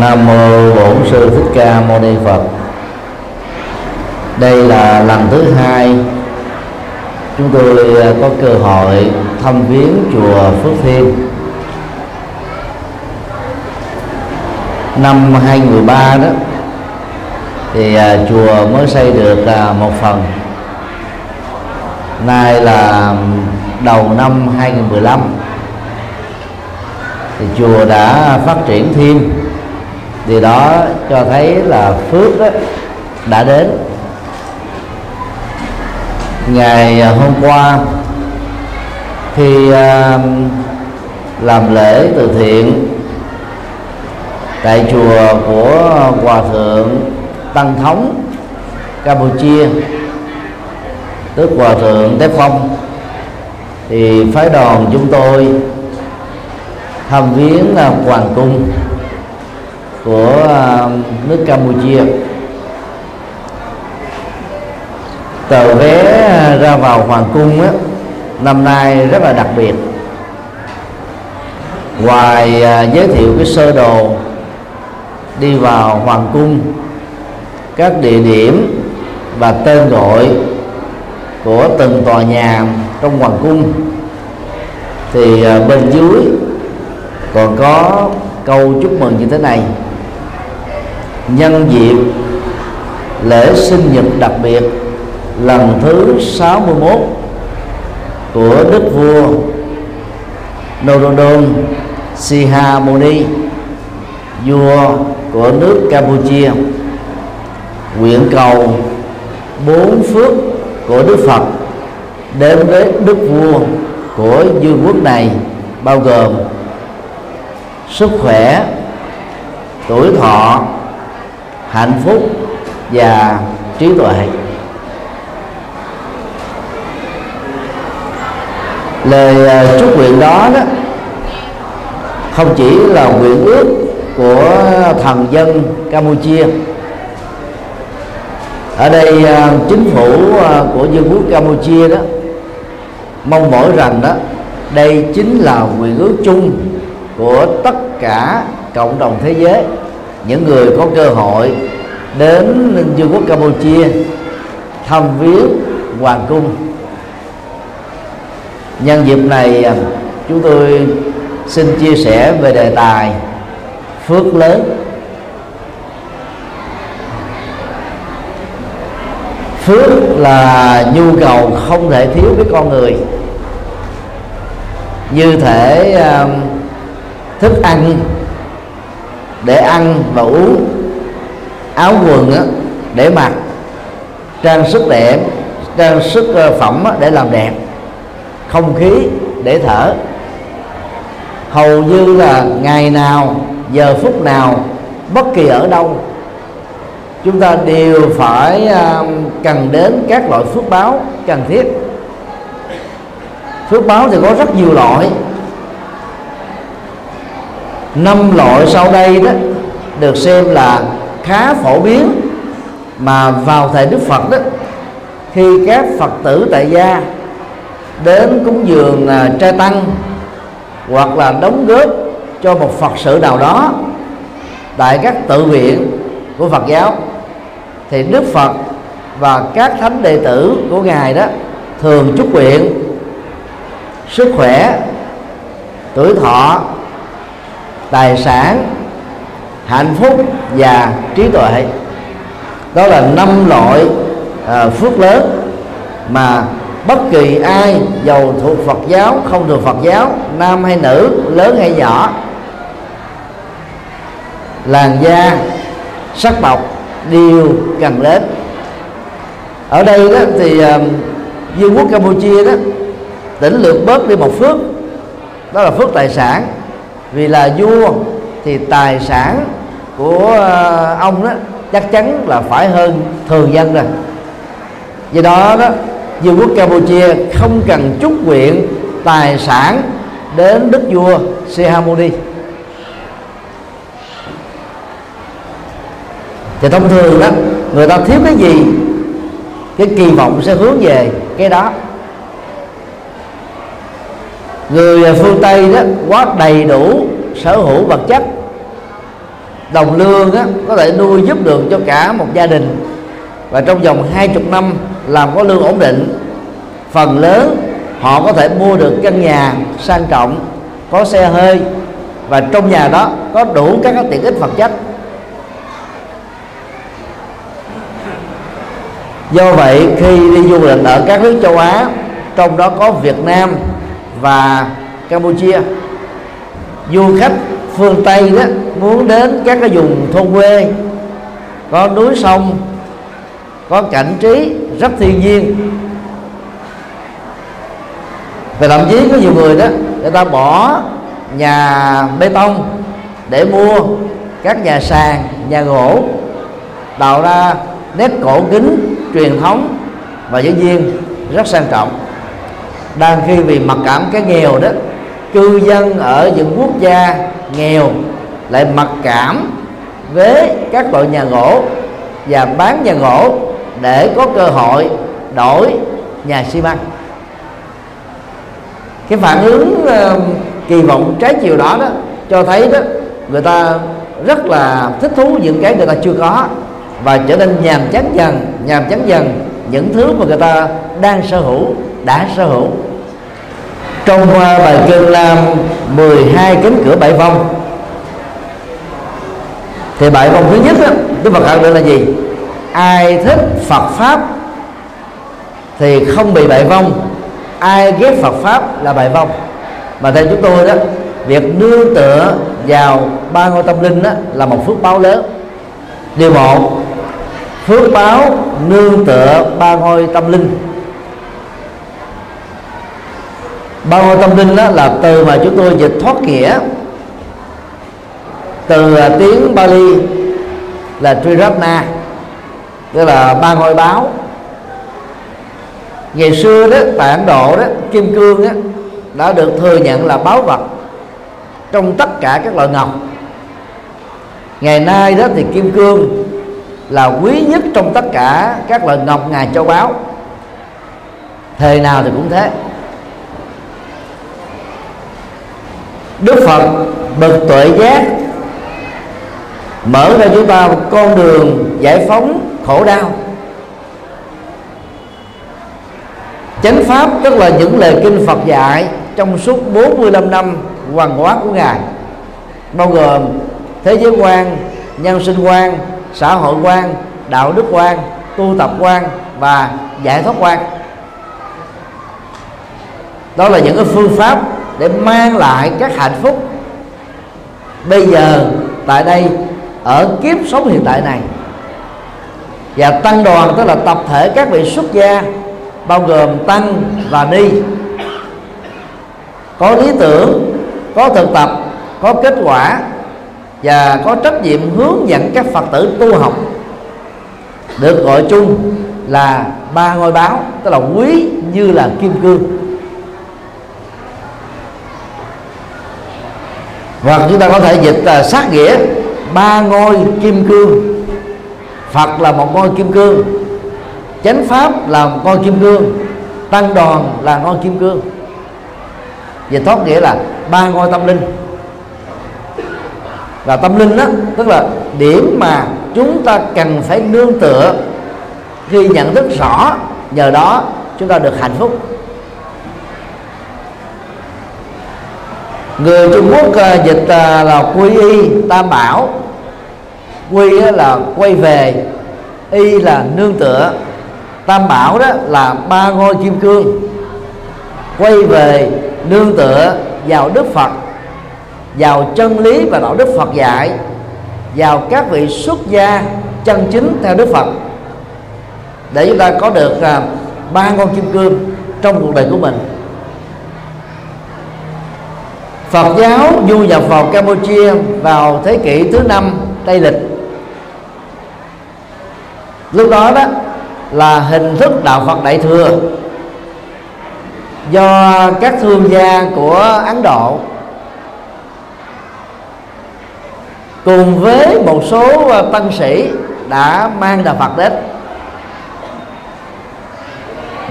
nam mô bổn sư thích ca mâu ni phật. Đây là lần thứ hai chúng tôi à, có cơ hội thăm viếng chùa Phước Thiên. Năm 2013 đó, thì à, chùa mới xây được à, một phần. Nay là đầu năm 2015 thì chùa đã phát triển thêm. Điều đó cho thấy là phước đó đã đến. Ngày à, hôm qua khi uh, à, làm lễ từ thiện tại chùa của hòa thượng tăng thống campuchia. Tức hòa thượng tế phong. Thì phái đoàn chúng tôi thăm viếng hoàng cung của à, nước campuchia. Tờ vé ra vào hoàng cung á, năm nay rất là đặc biệt. Ngoài à, giới thiệu cái sơ đồ đi vào hoàng cung các địa điểm và tên gọi của từng tòa nhà trong hoàng cung thì à, bên dưới còn có câu chúc mừng như thế này. Nhân dịp lễ sinh nhật đặc biệt lần thứ 61 của đức vua Norodom Sihamoni, vua của nước Campuchia, nguyện cầu bốn phước của Đức Phật đến với đức vua của vương quốc này, bao gồm sức khỏe, tuổi thọ, hạnh phúc và trí tuệ. Lời ờ, chúc nguyện đó đó không chỉ là nguyện ước của thần dân Campuchia. Ở đây ờ, chính phủ ờ, của vương quốc Campuchia đó mong mỏi rằng đó đây chính là nguyện ước chung của tất cả cộng đồng thế giới. Những người có cơ hội đến vương quốc Campuchia thăm viếng hoàng cung. Nhân dịp này chúng tôi xin chia sẻ về đề tài phước lớn. Phước là nhu cầu không thể thiếu với con người. Như thể uh, thức ăn. Để ăn và uống. Áo quần á, để mặc. Trang sức đẹp trang sức ờ, phẩm á, để làm đẹp. Không khí để thở. Hầu như là ngày nào giờ phút nào bất kỳ ở đâu chúng ta đều phải cần đến các loại phước báo cần thiết. Phước báo thì có rất nhiều loại năm loại sau đây đó được xem là khá phổ biến mà vào thời Đức Phật đó, khi các Phật tử tại gia đến cúng dường à, trai tăng hoặc là đóng góp cho một phật sự nào đó tại các tự viện của Phật giáo, thì Đức Phật và các thánh đệ tử của ngài đó thường chúc nguyện sức khỏe, tuổi thọ tài sản hạnh phúc và trí tuệ. Đó là năm loại à, phước lớn mà bất kỳ ai giàu thuộc Phật giáo không thuộc Phật giáo nam hay nữ lớn hay nhỏ làn da sắc bọc đều cần đến ở đây đó thì uh, vương quốc Campuchia đó tỉnh lược bớt đi một phước đó là phước tài sản vì là vua thì tài sản của ờ, ông đó chắc chắn là phải hơn thường dân rồi. Do đó đó vương quốc Campuchia không cần chúc nguyện tài sản đến đức vua Sihamoni. Thì thông thường đó, người ta thiếu cái gì, cái kỳ vọng sẽ hướng về cái đó người à, phương tây đó quá đầy đủ sở hữu vật chất. Đồng lương á, có thể nuôi giúp được cho cả một gia đình. Và trong vòng hai chục năm làm có lương ổn định phần lớn họ có thể mua được căn nhà sang trọng có xe hơi. Và trong nhà đó có đủ các tiện ích vật chất. Do vậy khi đi du lịch ở các nước châu Á trong đó có Việt Nam và Campuchia. Du khách phương Tây đó muốn đến các cái vùng thôn quê, có núi sông, có cảnh trí rất thiên nhiên. Và thậm chí có nhiều người đó, người ta bỏ nhà bê tông để mua các nhà sàn, nhà gỗ, tạo ra nét cổ kính truyền thống và dĩ nhiên rất sang trọng đang khi vì mặc cảm cái nghèo đó cư dân ở những quốc gia nghèo lại mặc cảm với các loại nhà gỗ và bán nhà gỗ để có cơ hội đổi nhà xi măng. Cái phản ứng uh, kỳ vọng trái chiều đó đó cho thấy đó người ta rất là thích thú những cái người ta chưa có và trở nên nhàm chán dần nhàm chán dần những thứ mà người ta đang sở hữu đã sở hữu trong bài kinh lam 12 cánh cửa bảy vong. Thì bảy vong thứ nhất đó, Đức Phật khẳng định là gì? Ai thích Phật pháp thì không bị bại vong. Ai ghét Phật pháp là bại vong. Mà theo chúng tôi đó việc nương tựa vào ba ngôi tâm linh đó là một phước báo lớn. Điều một phước báo nương tựa ba ngôi tâm linh. Ba ngôi tâm linh đó là từ mà chúng tôi dịch thoát nghĩa. Từ à, tiếng Bali là Triratna tức là ba ngôi báo. Ngày xưa đó tại Ấn Độ đó kim cương đó, đã được thừa nhận là báu vật trong tất cả các loại ngọc. Ngày nay đó thì kim cương là quý nhất trong tất cả các loại ngọc ngà châu báu thời nào thì cũng thế. Đức Phật bậc tuệ giác, mở ra chúng ta một con đường giải phóng khổ đau. Chánh pháp tức là những lời kinh Phật dạy trong suốt 45 năm hoàng hóa của ngài. Bao gồm thế giới quan, nhân sinh quan, xã hội quan, đạo đức quan, tu tập quan và giải thoát quan. Đó là những cái phương pháp để mang lại các hạnh phúc. Bây giờ, tại đây, ở kiếp sống hiện tại này, và tăng đoàn, tức là tập thể các vị xuất gia, bao gồm tăng và ni, có lý tưởng, có thực tập, có kết quả, và có trách nhiệm hướng dẫn các phật tử tu học. Được gọi chung là ba ngôi báo, tức là quý như là kim cương. Hoặc chúng ta có thể dịch là sát nghĩa, ba ngôi kim cương. Phật là một ngôi kim cương, chánh pháp là một ngôi kim cương, tăng đoàn là ngôi kim cương. Về thoát nghĩa là ba ngôi tâm linh. Và tâm linh đó, tức là điểm mà chúng ta cần phải nương tựa khi nhận thức rõ, nhờ đó chúng ta được hạnh phúc. Người Trung Quốc uh, dịch uh, là quy y tam bảo. Quy là quay về y là nương tựa. Tam bảo đó là ba ngôi kim cương. Quay về nương tựa vào đức phật vào chân lý và đạo đức phật dạy vào các vị xuất gia chân chính theo đức phật. Để chúng ta có được ờ, ba ngôi kim cương trong cuộc đời của mình. Phật giáo du nhập vào Campuchia vào thế kỷ thứ năm Tây lịch. Lúc đó đó là hình thức đạo Phật Đại thừa do các thương gia của Ấn Độ cùng với một số tăng sĩ đã mang đạo Phật đến.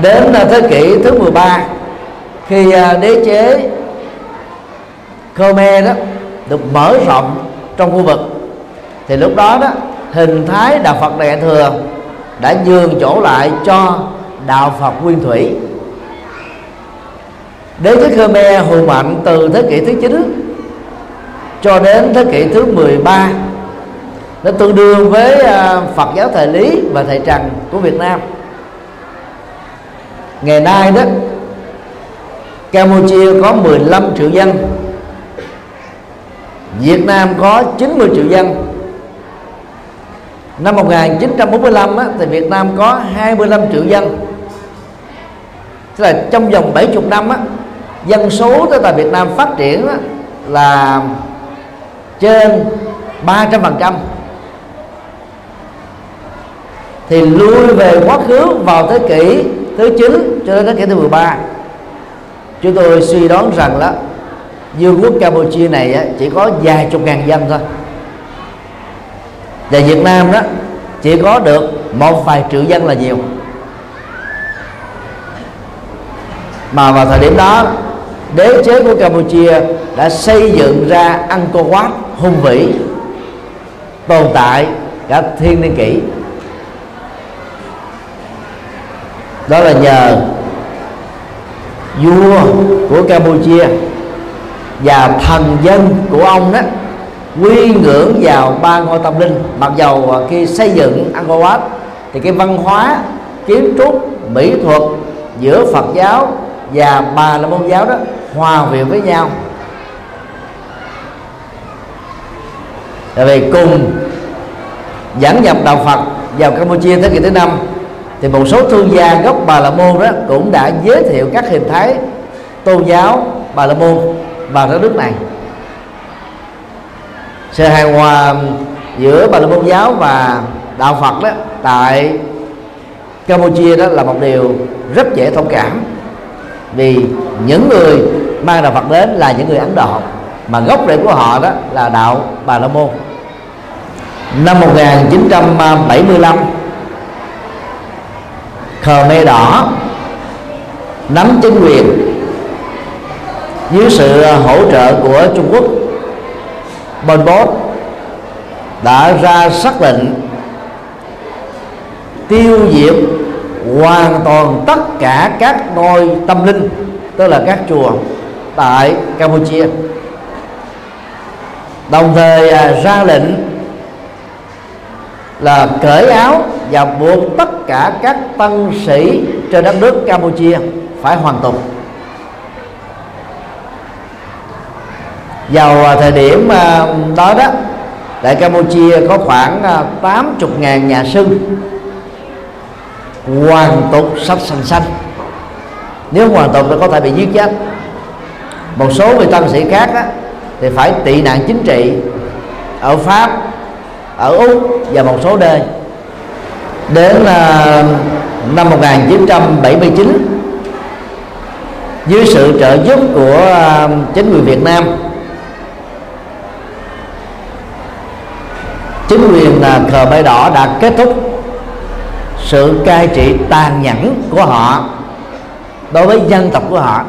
Đến thế kỷ thứ 13 khi à, đế chế Khmer đó, được mở rộng trong khu vực. Thì lúc đó đó, hình thái đạo Phật Đại thừa đã nhường chỗ lại cho đạo Phật Nguyên Thủy. Đế chế Khmer hùng mạnh từ thế kỷ thứ 9 cho đến thế kỷ thứ 13 nó tương đương với à, Phật giáo thời Lý và thầy Trần của Việt Nam. Ngày nay đó, Campuchia có 15 triệu dân. Việt Nam có 90 triệu dân Năm 1945 á, thì Việt Nam có 25 triệu dân Tức là trong vòng 70 năm á, Dân số tới tại Việt Nam phát triển á, là trên 300% thì lui về quá khứ vào thế kỷ thứ 9 cho đến thế kỷ thứ 13 chúng tôi suy đoán rằng là vương quốc Campuchia này chỉ có vài chục ngàn dân thôi. Và Việt Nam đó, chỉ có được một vài triệu dân là nhiều. Mà vào thời điểm đó, đế chế của Campuchia đã xây dựng ra Angkor Wat hùng vĩ, tồn tại cả thiên niên kỷ. Đó là nhờ vua của Campuchia và thần dân của ông đó quy ngưỡng vào ba ngôi tâm linh. Mặc dầu à, khi xây dựng Angkor Wat thì cái văn hóa kiến trúc, mỹ thuật giữa Phật giáo và bà la môn giáo đó hòa quyện với nhau. Tại vì cùng dẫn nhập đạo Phật vào Campuchia thế kỷ thứ năm, thì một số thương gia gốc Bà La Môn đó cũng đã giới thiệu các hình thái tôn giáo Bà La Môn vào đất nước này. Sự hài hòa giữa Bà La Môn giáo và đạo Phật đó tại Campuchia đó là một điều rất dễ thông cảm, vì những người mang đạo Phật đến là những người Ấn Độ, mà gốc rễ của họ đó là đạo Bà La Môn. Năm 1975 khờ mê Đỏ nắm chính quyền dưới sự à, hỗ trợ của Trung Quốc Pol Pot đã ra xác lệnh tiêu diệt hoàn toàn tất cả các ngôi tâm linh, tức là các chùa tại Campuchia. Đồng thời à, ra lệnh là cởi áo và buộc tất cả các tăng sĩ trên đất nước Campuchia phải hoàn tục vào à, thời điểm à, đó đó tại Campuchia có khoảng à, 80.000 nhà sư hoàn tục sắp xanh xanh nếu hoàn tục thì có thể bị giết chết. Một số người tăng sĩ khác á, thì phải tị nạn chính trị ở pháp ở úc và một số nơi. Đến uh, năm 1979 dưới sự trợ giúp của uh, chính quyền Việt Nam chính quyền là cờ bay đỏ đã kết thúc sự cai trị tàn nhẫn của họ đối với dân tộc của họ.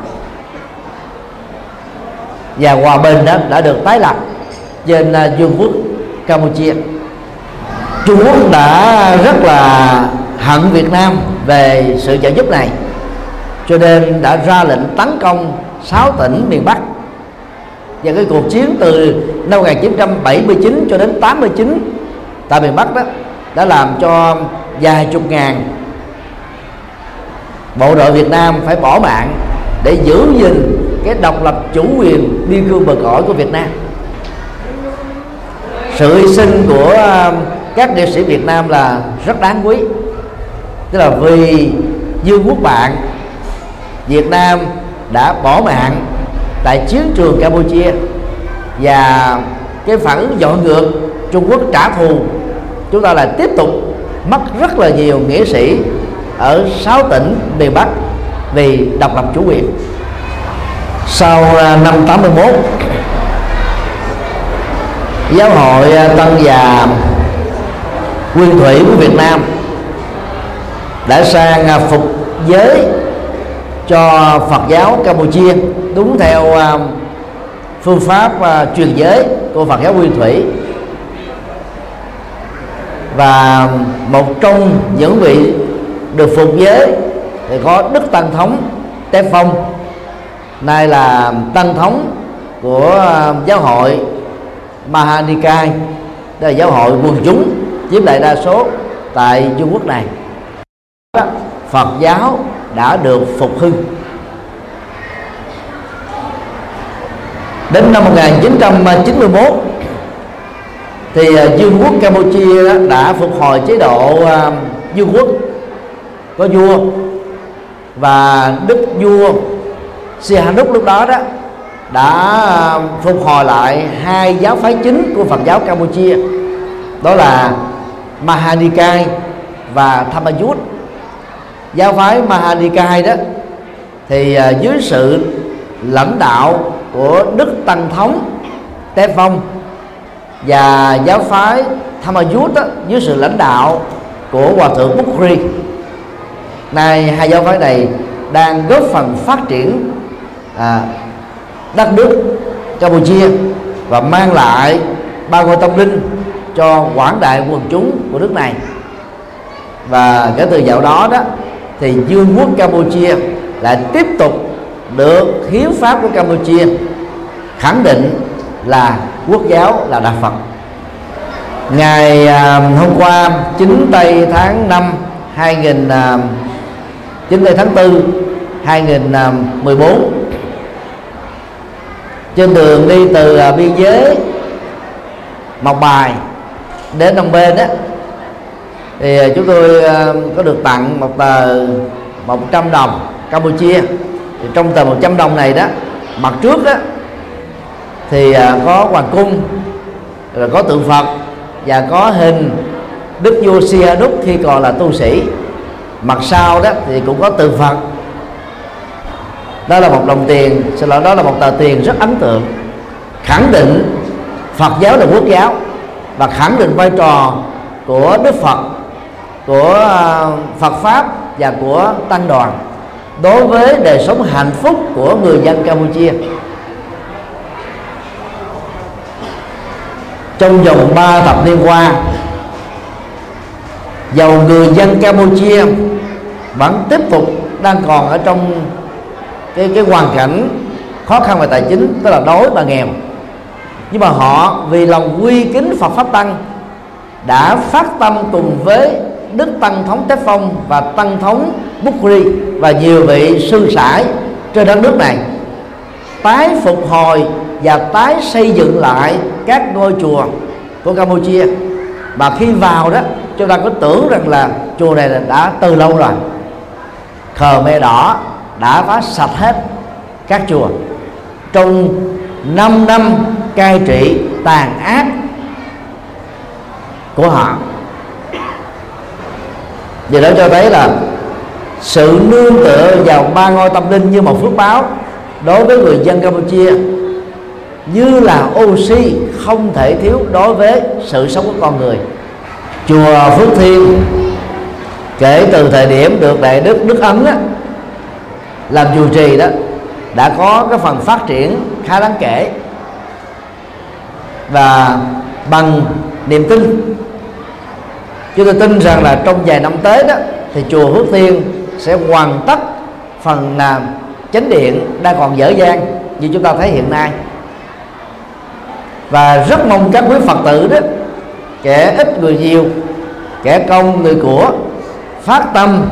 Và hòa bình đó đã được tái lập trên à, vương quốc Campuchia. Trung Quốc đã rất là hận Việt Nam về sự trợ giúp này, cho nên đã ra lệnh tấn công 6 tỉnh miền Bắc và cái cuộc chiến từ năm 1979 cho đến 89 tại miền Bắc đó, đã làm cho vài chục ngàn bộ đội Việt Nam phải bỏ mạng để giữ gìn cái độc lập chủ quyền biên cương bờ cõi của Việt Nam. Sự hy sinh của à, các nghệ sĩ Việt Nam là rất đáng quý. Tức là vì Dương quốc bạn, Việt Nam đã bỏ mạng tại chiến trường Campuchia. Và cái phản ứng dọn ngược Trung Quốc trả thù, chúng ta lại tiếp tục mất rất là nhiều nghĩa sĩ ở sáu tỉnh miền Bắc vì độc lập chủ quyền. Sau à, năm 81 giáo hội à, tân già nguyên thủy của Việt Nam đã sang à, phục giới cho Phật giáo Campuchia. Đúng theo à, phương pháp à, truyền giới của Phật giáo nguyên thủy. Và một trong những vị được phục giới thì có đức tăng thống tế phong. Nay là tăng thống của à, giáo hội Mahanikai. Đây là giáo hội quần chúng chiếm đại đa số tại Trung Quốc này. Phật giáo đã được phục hưng. Đến năm 1991 thì à, Dương quốc Campuchia đã phục hồi chế độ à, Dương quốc có vua. Và đức vua Sihanouk lúc đó đó đã à, phục hồi lại hai giáo phái chính của Phật giáo Campuchia, đó là Mahanikai và Thammayut giáo phái Mahanikai đó thì à, dưới sự lãnh đạo của đức tăng thống tế phong và giáo phái Thammayut dưới sự lãnh đạo của hòa thượng Bukhari nay hai giáo phái này đang góp phần phát triển à, đất nước Campuchia và mang lại ba ngôi tâm linh cho quảng đại quần chúng của nước này. Và kể từ dạo đó đó thì dương quốc Campuchia lại tiếp tục được hiến pháp của Campuchia khẳng định là quốc giáo là đạo Phật. Ngày à, hôm qua 9 tây tháng 5 2000 9 tây tháng 4 2014 à, trên đường đi từ à, biên giới Mộc Bài đến Đông Bên đó thì à, chúng tôi à, có được tặng một tờ 100 đồng Campuchia. Thì trong tờ 100 đồng này đó, mặt trước đó thì à, có hoàng cung, rồi có tượng phật, và có hình đức vua Sihanouk khi còn là tu sĩ. Mặt sau đó thì cũng có tượng phật. Đó là một đồng tiền xin lỗi đó là một tờ tiền rất ấn tượng. Khẳng định phật giáo là quốc giáo, và khẳng định vai trò của đức phật của à, phật pháp và của tăng đoàn đối với đời sống hạnh phúc của người dân campuchia. Trong vòng 3 thập niên qua dầu người dân Campuchia vẫn tiếp tục đang còn ở trong cái cái hoàn cảnh khó khăn về tài chính, tức là đói và nghèo. Nhưng mà họ vì lòng quy kính Phật pháp tăng đã phát tâm cùng với Đức Tăng thống Tế Phong và Tăng thống Bukhari và nhiều vị sư sãi trên đất nước này. Tái phục hồi và tái xây dựng lại các ngôi chùa của Campuchia. Mà khi vào đó, chúng ta có tưởng rằng là chùa này là đã từ lâu rồi. Khờ mê đỏ đã phá sạch hết các chùa. Trong 5 năm cai trị tàn ác của họ điều đó cho thấy là sự nương tựa vào ba ngôi tâm linh như một phước báo đối với người dân Campuchia như là oxy không thể thiếu đối với sự sống của con người. Chùa Phước Thiên kể từ thời điểm được đại đức Đức Ấn á, làm chủ trì đó đã có cái phần phát triển khá đáng kể và bằng niềm tin chúng tôi tin rằng là trong vài năm tới đó, thì chùa Phước Thiên sẽ hoàn tất phần làm chánh điện đang còn dở dang như chúng ta thấy hiện nay. Và rất mong các quý phật tử đó, kẻ ít người nhiều, kẻ công người của, phát tâm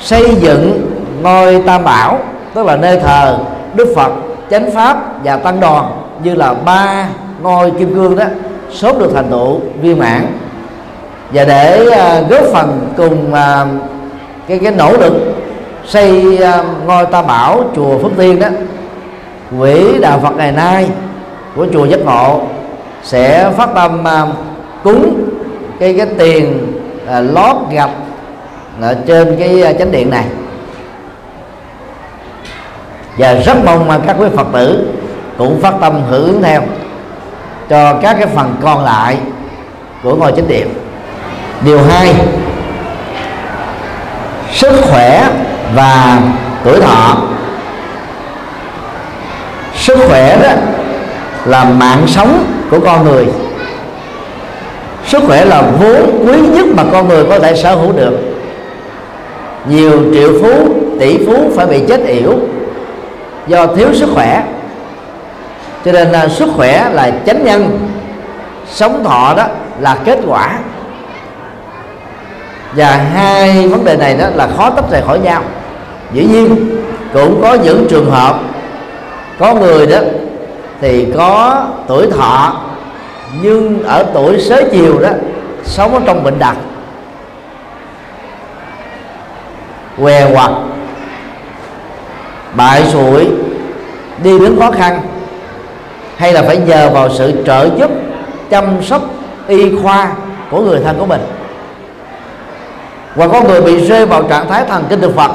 xây dựng ngôi tam bảo, tức là nơi thờ đức phật, chánh pháp và tăng đoàn, như là ba ngôi kim cương đó, sớm được thành tựu viên mãn và để uh, góp phần cùng uh, cái cái nỗ lực xây uh, ngôi tam bảo chùa phước tiên đó quỹ đạo phật ngày nay của chùa giác ngộ sẽ phát tâm uh, cúng cái cái tiền uh, lót gạch ở trên cái chánh điện này. Và rất mong mà các quý phật tử cũng phát tâm hưởng ứng theo cho các cái phần còn lại của ngôi chánh điện điều hai, sức khỏe và tuổi thọ. Sức khỏe đó là mạng sống của con người. Sức khỏe là vốn quý nhất mà con người có thể sở hữu được. Nhiều triệu phú, tỷ phú phải bị chết yểu do thiếu sức khỏe. Cho nên là sức khỏe là chánh nhân, sống thọ đó là kết quả và hai vấn đề này đó là khó tách rời khỏi nhau. Dĩ nhiên, cũng có những trường hợp có người đó thì có tuổi thọ, nhưng ở tuổi xế chiều đó, sống ở trong bệnh đặc què quặt bại sụi đi đến khó khăn, hay là phải nhờ vào sự trợ giúp, chăm sóc, y khoa của người thân của mình? Và có người bị rơi vào trạng thái thần kinh thực phật.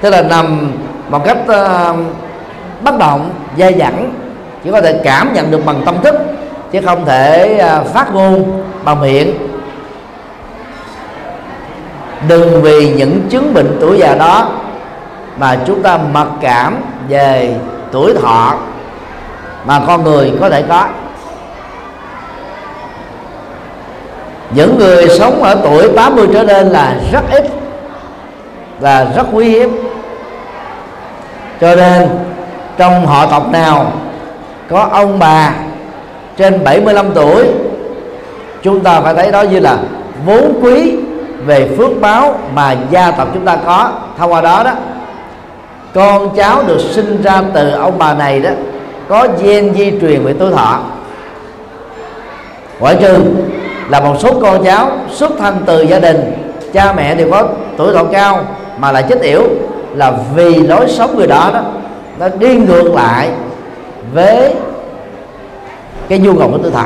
Tức là nằm một cách uh, bất động dai dẳng chỉ có thể cảm nhận được bằng tâm thức chứ không thể uh, phát ngôn bằng miệng. Đừng vì những chứng bệnh tuổi già đó mà chúng ta mặc cảm về tuổi thọ mà con người có thể có. Những người sống ở tuổi 80 trở lên là rất ít và rất quý hiếm. Cho nên, trong họ tộc nào có ông bà trên 75 tuổi, chúng ta phải thấy đó như là vốn quý về phước báo mà gia tộc chúng ta có. Thông qua đó đó, con cháu được sinh ra từ ông bà này đó, có gen di truyền về tuổi thọ. Ngoại trừ là một số con cháu xuất thân từ gia đình, cha mẹ đều có tuổi thọ cao, mà lại chết yểu là vì lối sống người đó đó, nó đi ngược lại với cái nhu cầu của tư thọ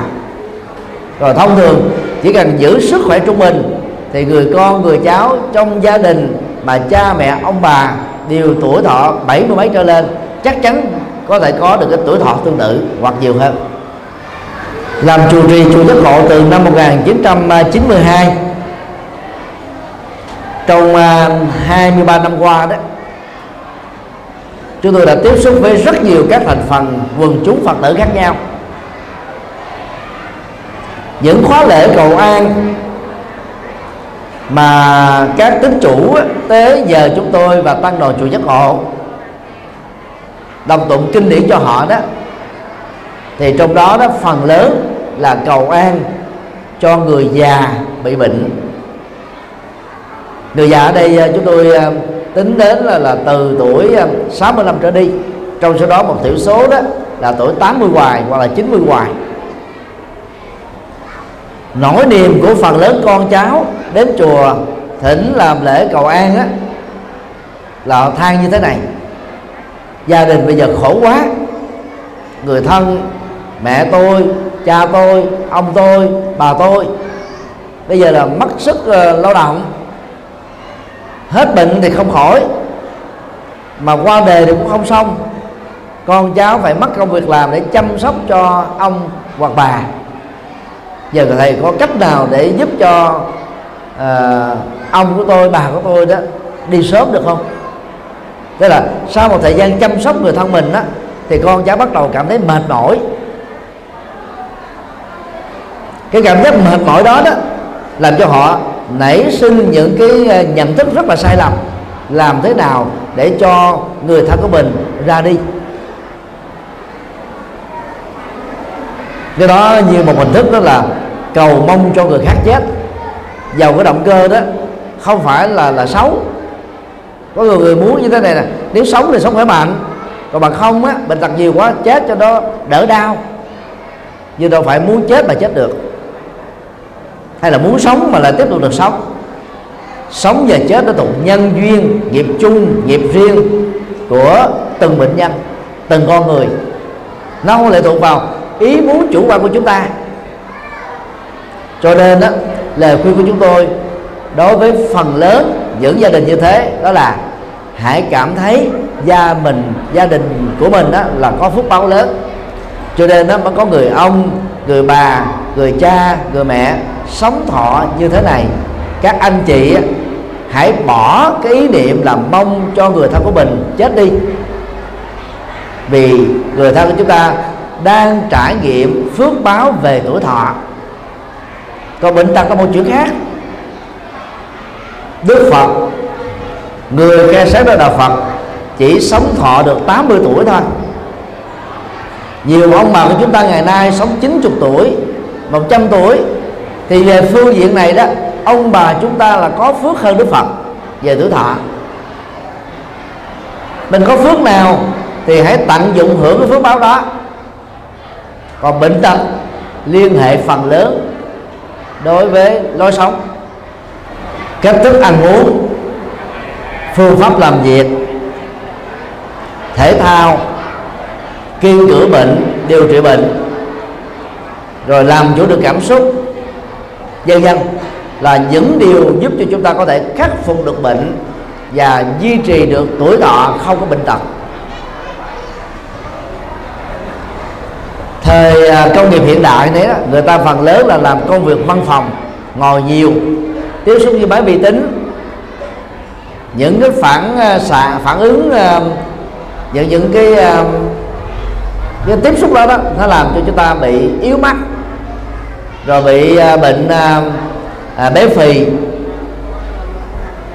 rồi thông thường, chỉ cần giữ sức khỏe trung bình, thì người con, người cháu trong gia đình mà cha mẹ, ông bà đều tuổi thọ bảy mươi mấy trở lên, chắc chắn có thể có được cái tuổi thọ tương tự hoặc nhiều hơn làm chủ trì chùa Giác Ngộ từ năm 1992 trong à, 23 năm qua đó, chúng tôi đã tiếp xúc với rất nhiều các thành phần quần chúng Phật tử khác nhau. Những khóa lễ cầu an mà các tín chủ tế giờ chúng tôi và tăng đoàn chùa giác ngộ, đồng tụng kinh điển cho họ đó thì trong đó đó phần lớn là cầu an cho người già bị bệnh. Người già ở đây à, chúng tôi à, tính đến là, là từ tuổi à, 65 trở đi trong số đó một thiểu số đó là tuổi 80 hoài hoặc là 90 hoài. Nỗi niềm của phần lớn con cháu đến chùa thỉnh làm lễ cầu an á là than như thế này. Gia đình bây giờ khổ quá người thân mẹ tôi cha tôi ông tôi bà tôi. Bây giờ là mất sức uh, lao động. Hết bệnh thì không khỏi. Mà qua đề thì cũng không xong. Con cháu phải mất công việc làm để chăm sóc cho ông hoặc bà. Giờ thầy có cách nào để giúp cho uh, ông của tôi bà của tôi đó đi sớm được không? Tức là sau một thời gian chăm sóc người thân mình đó thì con cháu bắt đầu cảm thấy mệt mỏi cái cảm giác mệt mỏi đó đó làm cho họ nảy sinh những cái ờ, nhận thức rất là sai lầm. Làm thế nào để cho người thân của mình ra đi? Cái đó như một hình thức đó là cầu mong cho người khác chết giàu cái động cơ đó không phải là là xấu. Có người, người muốn như thế này nè nếu sống thì sống khỏe mạnh còn bằng không á bệnh tật nhiều quá chết cho nó đỡ đau. Nhưng đâu phải muốn chết mà chết được hay là muốn sống mà lại tiếp tục được sống? Sống và chết đó thuộc nhân duyên, nghiệp chung, nghiệp riêng của từng bệnh nhân, từng con người. Nó không lệ thuộc vào ý muốn chủ quan của chúng ta. Cho nên đó lời khuyên của chúng tôi đối với phần lớn những gia đình như thế đó là hãy cảm thấy gia mình, gia đình của mình đó là có phúc báo lớn. Cho nên đó mới có người ông, người bà người cha, người mẹ sống thọ như thế này. Các anh chị hãy bỏ cái ý niệm là mong cho người thân của mình chết đi. Vì người thân của chúng ta đang trải nghiệm phước báo về tuổi thọ. Còn bệnh tật, có một chuyện khác. Đức Phật, người khai sáng ra đạo Phật, chỉ sống thọ được 80 tuổi thôi. Nhiều ông bà của chúng ta ngày nay sống 90 tuổi 100 tuổi. Thì về phương diện này đó, ông bà chúng ta là có phước hơn Đức Phật. Về tuổi thọ. Mình có phước nào thì hãy tận dụng hưởng cái phước báo đó. Còn bệnh tật, liên hệ phần lớn đối với lối sống. Cách thức ăn uống, phương pháp làm việc, thể thao, kiên chữa bệnh, điều trị bệnh rồi làm chủ được cảm xúc. Dân dân là những điều giúp cho chúng ta có thể khắc phục được bệnh và duy trì được tuổi thọ không có bệnh tật. Thời à, công nghiệp hiện đại này, người ta phần lớn là làm công việc văn phòng ngồi nhiều tiếp xúc với máy vi tính. Những cái phản à, xạ phản ứng à, những những cái cái tiếp xúc đó đó nó làm cho chúng ta bị yếu mắt rồi bị à, bệnh à, à, béo phì.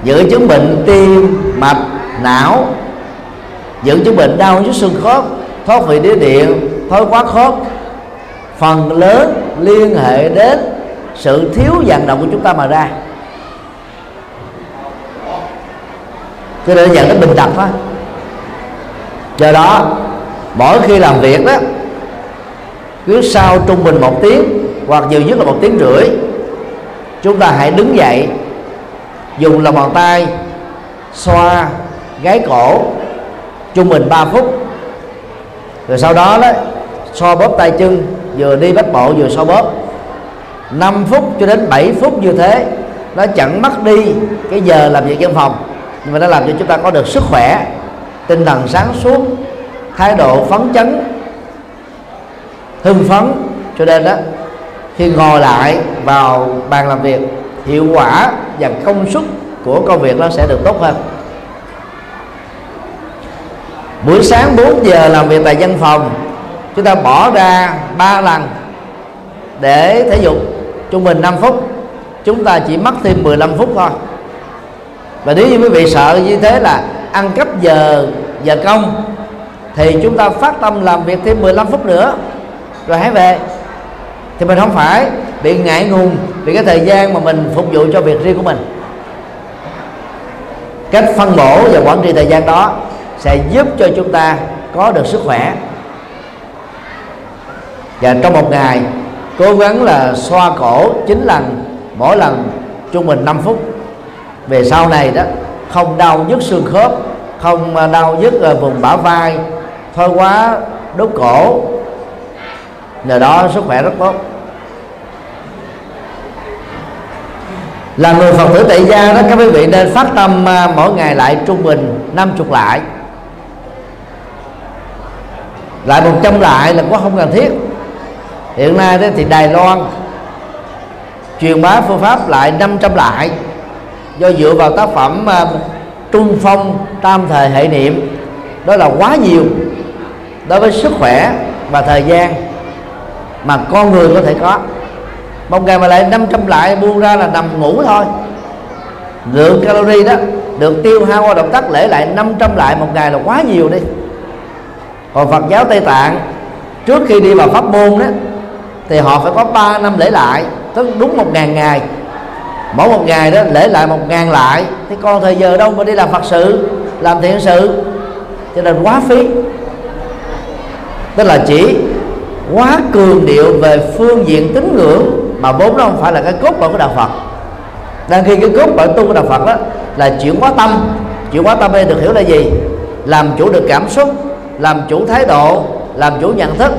Những chứng bệnh tim mạch não. Những chứng bệnh đau nhức xương khớp thoát vị đĩa điện thói quá khớp. Phần lớn liên hệ đến sự thiếu vận động của chúng ta mà ra. Cho nên dẫn đến bệnh tật á do đó mỗi khi làm việc đó cứ sau trung bình một tiếng hoặc nhiều nhất là một tiếng rưỡi. Chúng ta hãy đứng dậy, dùng lòng bàn tay, xoa gáy cổ, trung bình 3 phút. Rồi sau đó đó, xoa bóp tay chân, vừa đi bách bộ vừa xoa bóp. 5 phút cho đến 7 phút như thế, nó chẳng mất đi cái giờ làm việc văn phòng, nhưng mà nó làm cho chúng ta có được sức khỏe, tinh thần sáng suốt, thái độ phấn chấn, hưng phấn. Cho nên đó khi ngồi lại vào bàn làm việc, hiệu quả và công suất của công việc nó sẽ được tốt hơn. Buổi sáng 4 giờ làm việc tại văn phòng, chúng ta bỏ ra 3 lần để thể dục trung bình 5 phút. Chúng ta chỉ mất thêm 15 phút thôi. Và nếu như quý vị sợ như thế là ăn cắp giờ giờ công, thì chúng ta phát tâm làm việc thêm 15 phút nữa, rồi hãy về thì mình không phải bị ngại ngùng vì cái thời gian mà mình phục vụ cho việc riêng của mình. Cách phân bổ và quản trị thời gian đó sẽ giúp cho chúng ta có được sức khỏe. Và trong một ngày, cố gắng là xoa cổ 9 lần, mỗi lần trung bình 5 phút. Về sau này đó, không đau nhức xương khớp, không đau nhức vùng bả vai, thôi quá đốt cổ nhờ đó sức khỏe rất tốt. Là người phật tử tại gia đó, các quý vị nên phát tâm à, mỗi ngày lại trung bình 50 lại. Lại 100 lại là có không cần thiết. Hiện nay đó thì Đài Loan truyền bá phương pháp lại 500 lại do dựa vào tác phẩm à, Trung Phong Tam Thời Hệ Niệm. Đó là quá nhiều đối với sức khỏe và thời gian mà con người có thể có. Một ngày mà lại 500 lại buông ra là nằm ngủ thôi. Lượng calorie đó được tiêu hao qua động tác lễ lại 500 lại một ngày là quá nhiều đi. Còn Phật giáo Tây Tạng, trước khi đi vào pháp môn đó, thì họ phải có 3 năm lễ lại, tức đúng một ngàn ngày. Mỗi một ngày đó lễ lại một ngàn lại, thì còn thời giờ đâu mà đi làm Phật sự, làm thiện sự. Cho nên quá phí. Tức là chỉ quá cường điệu về phương diện tín ngưỡng, mà vốn nó không phải là cái cốt lõi của đạo Phật. Đang khi cái cốt lõi tu của đạo Phật đó là chuyển hóa tâm. Chuyển hóa tâm đây được hiểu là gì? Làm chủ được cảm xúc, làm chủ thái độ, làm chủ nhận thức,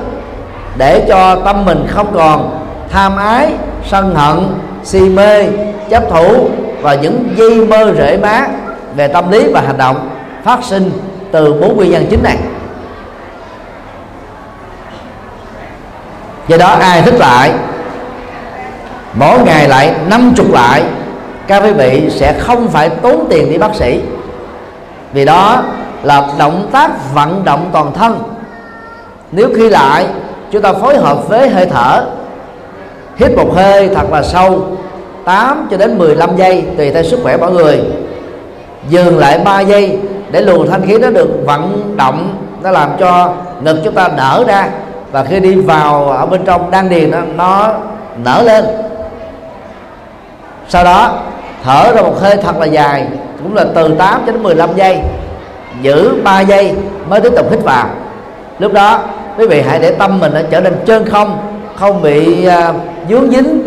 để cho tâm mình không còn tham ái, sân hận, si mê, chấp thủ và những dây mơ rễ má về tâm lý và hành động phát sinh từ bốn nguyên nhân chính này. Do đó ai thích lại, mỗi ngày lại năm chục lại, các quý vị sẽ không phải tốn tiền đi bác sĩ. Vì đó là động tác vận động toàn thân. Nếu khi lại, chúng ta phối hợp với hơi thở, hít một hơi thật là sâu 8 cho đến 15 giây tùy theo sức khỏe mọi người. Dừng lại 3 giây để luồng thanh khí nó được vận động, nó làm cho ngực chúng ta nở ra và khi đi vào ở bên trong đan điền nó, nó nở lên. Sau đó thở ra một hơi thật là dài cũng là từ 8 cho đến 15 giây. Giữ 3 giây mới tiếp tục hít vào. Lúc đó quý vị hãy để tâm mình nó trở nên trơn không không bị à, uh, dướng dính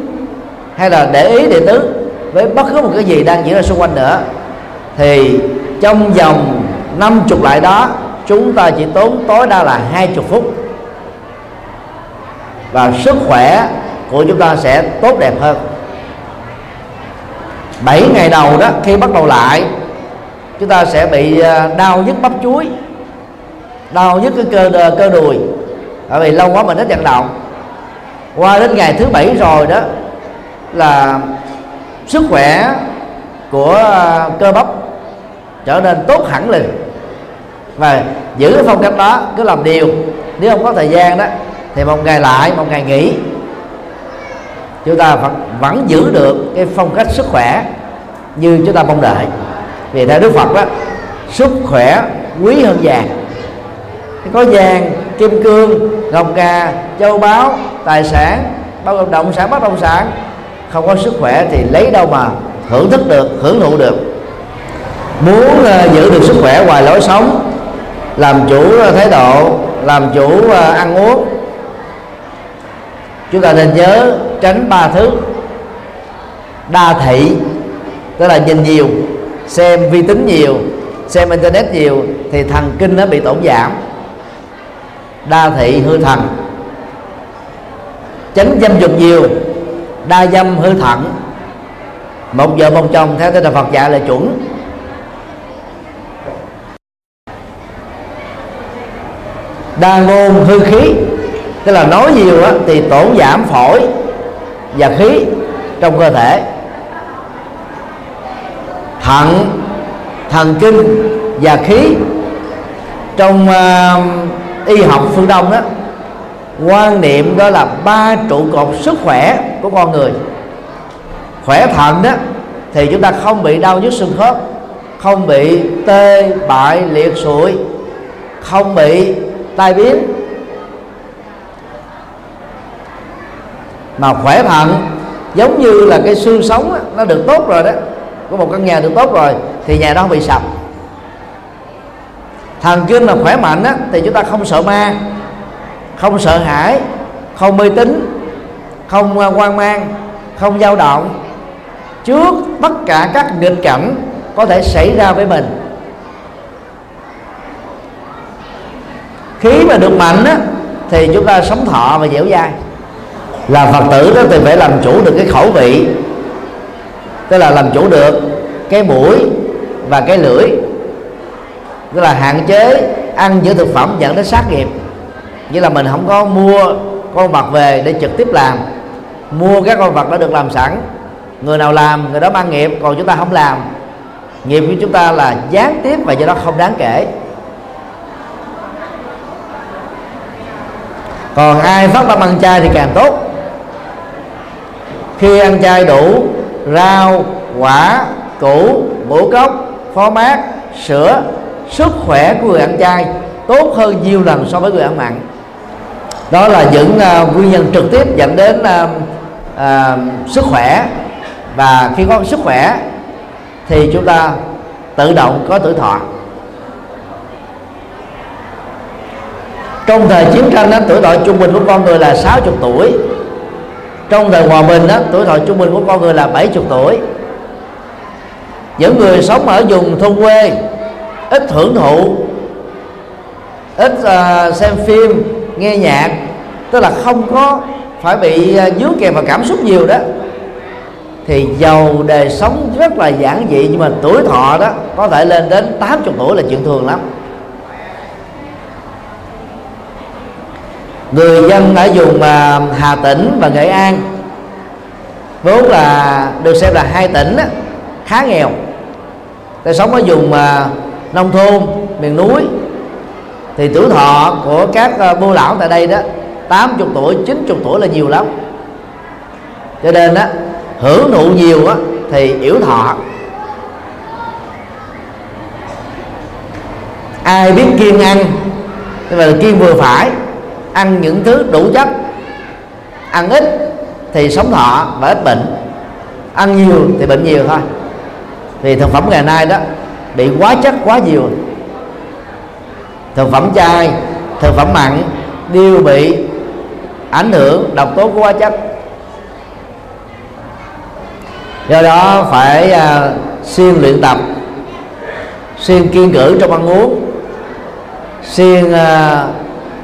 hay là để ý đệ tứ với bất cứ một cái gì đang diễn ra xung quanh nữa. Thì trong vòng năm chục lại đó chúng ta chỉ tốn tối đa là hai chục phút và sức khỏe của chúng ta sẽ tốt đẹp hơn. 7 ngày đầu đó, khi bắt đầu lại, chúng ta sẽ bị à, đau nhức bắp chuối, đau nhức cái cơ cơ đùi. Bởi vì lâu quá mình ít vận động. Qua đến ngày thứ bảy rồi đó, là sức khỏe của à, cơ bắp trở nên tốt hẳn liền và giữ cái phong cách đó, cứ làm điều. Nếu không có thời gian đó thì một ngày lại một ngày nghỉ. Chúng ta vẫn, vẫn giữ được cái phong cách sức khỏe như chúng ta mong đợi. Vì theo Đức Phật đó sức khỏe quý hơn vàng. Có vàng kim cương ngọc ngà châu báu tài sản bao gồm động sản bất động sản không có sức khỏe thì lấy đâu mà hưởng thức được hưởng thụ được. Muốn uh, giữ được sức khỏe ngoài lối sống làm chủ ờ, thái độ làm chủ uh, ăn uống chúng ta nên nhớ tránh ba thứ. Đa thị, tức là nhìn nhiều, xem vi tính nhiều, xem internet nhiều thì thần kinh nó bị tổn giảm. Đa thị, hư thần. Tránh dâm dục nhiều, đa dâm, hư thận. Một vợ một chồng, theo tinh thần Phật dạy là chuẩn. Đa ngôn, hư khí tức là nói nhiều á, thì tổn giảm phổi và khí trong cơ thể. Thận thần kinh và khí trong uh, y học phương đông đó quan niệm đó là ba trụ cột sức khỏe của con người. Khỏe thận đó thì chúng ta không bị đau nhức xương khớp không bị tê bại liệt sụi không bị tai biến. Mà khỏe thận giống như là cái xương sống đó, nó được tốt rồi đó. Có một căn nhà được tốt rồi thì nhà đó không bị sập. Thần kinh là khỏe mạnh á, thì chúng ta không sợ ma không sợ hãi không mê tín không quan hoang mang không dao động. Trước tất cả các nghịch cảnh có thể xảy ra với mình. Khí mà được mạnh á, thì chúng ta sống thọ và dẻo dai là phật tử đó thì phải làm chủ được cái khẩu vị. Tức là làm chủ được cái mũi và cái lưỡi. Tức là hạn chế ăn những thực phẩm dẫn đến sát nghiệp. Như là mình không có mua con vật về để trực tiếp làm. Mua các con vật đã được làm sẵn. Người nào làm, người đó mang nghiệp, còn chúng ta không làm. Nghiệp của chúng ta là gián tiếp và do đó không đáng kể. Còn ai phát tâm ăn chay thì càng tốt khi ăn chay đủ rau quả củ ngũ cốc phó mát sữa sức khỏe của người ăn chay tốt hơn nhiều lần so với người ăn mặn. Đó là những uh, nguyên nhân trực tiếp dẫn đến uh, uh, sức khỏe. Và khi có sức khỏe thì chúng ta tự động có tuổi thọ. Trong thời chiến tranh đó, tuổi thọ trung bình của con người là 60 tuổi trong thời hòa bình đó, tuổi thọ trung bình của con người là 70 tuổi. Những người sống ở vùng thôn quê ít hưởng thụ ít uh, xem phim nghe nhạc tức là không có phải bị uh, dướng kèm vào cảm xúc nhiều đó thì giàu đời sống rất là giản dị nhưng mà tuổi thọ đó có thể lên đến 80 tuổi là chuyện thường lắm. Người dân ở vùng à, Hà Tĩnh và Nghệ An. Vốn là được xem là hai tỉnh khá nghèo. Ta sống ở vùng à, nông thôn miền núi. Thì tuổi thọ của các à, bô lão tại đây đó 80 tuổi 90 tuổi là nhiều lắm. Cho nên á hưởng thụ nhiều á thì yếu thọ. Ai biết kiêng ăn nhưng mà kiêng vừa phải ăn những thứ đủ chất. Ăn ít thì sống thọ và ít bệnh. Ăn nhiều thì bệnh nhiều thôi. Vì thực phẩm ngày nay đó bị quá chất quá nhiều. Thực phẩm chay thực phẩm mặn đều bị ảnh hưởng độc tố của hóa chất. Do đó phải à, uh, xuyên luyện tập xuyên kiên cử trong ăn uống xuyên uh, à,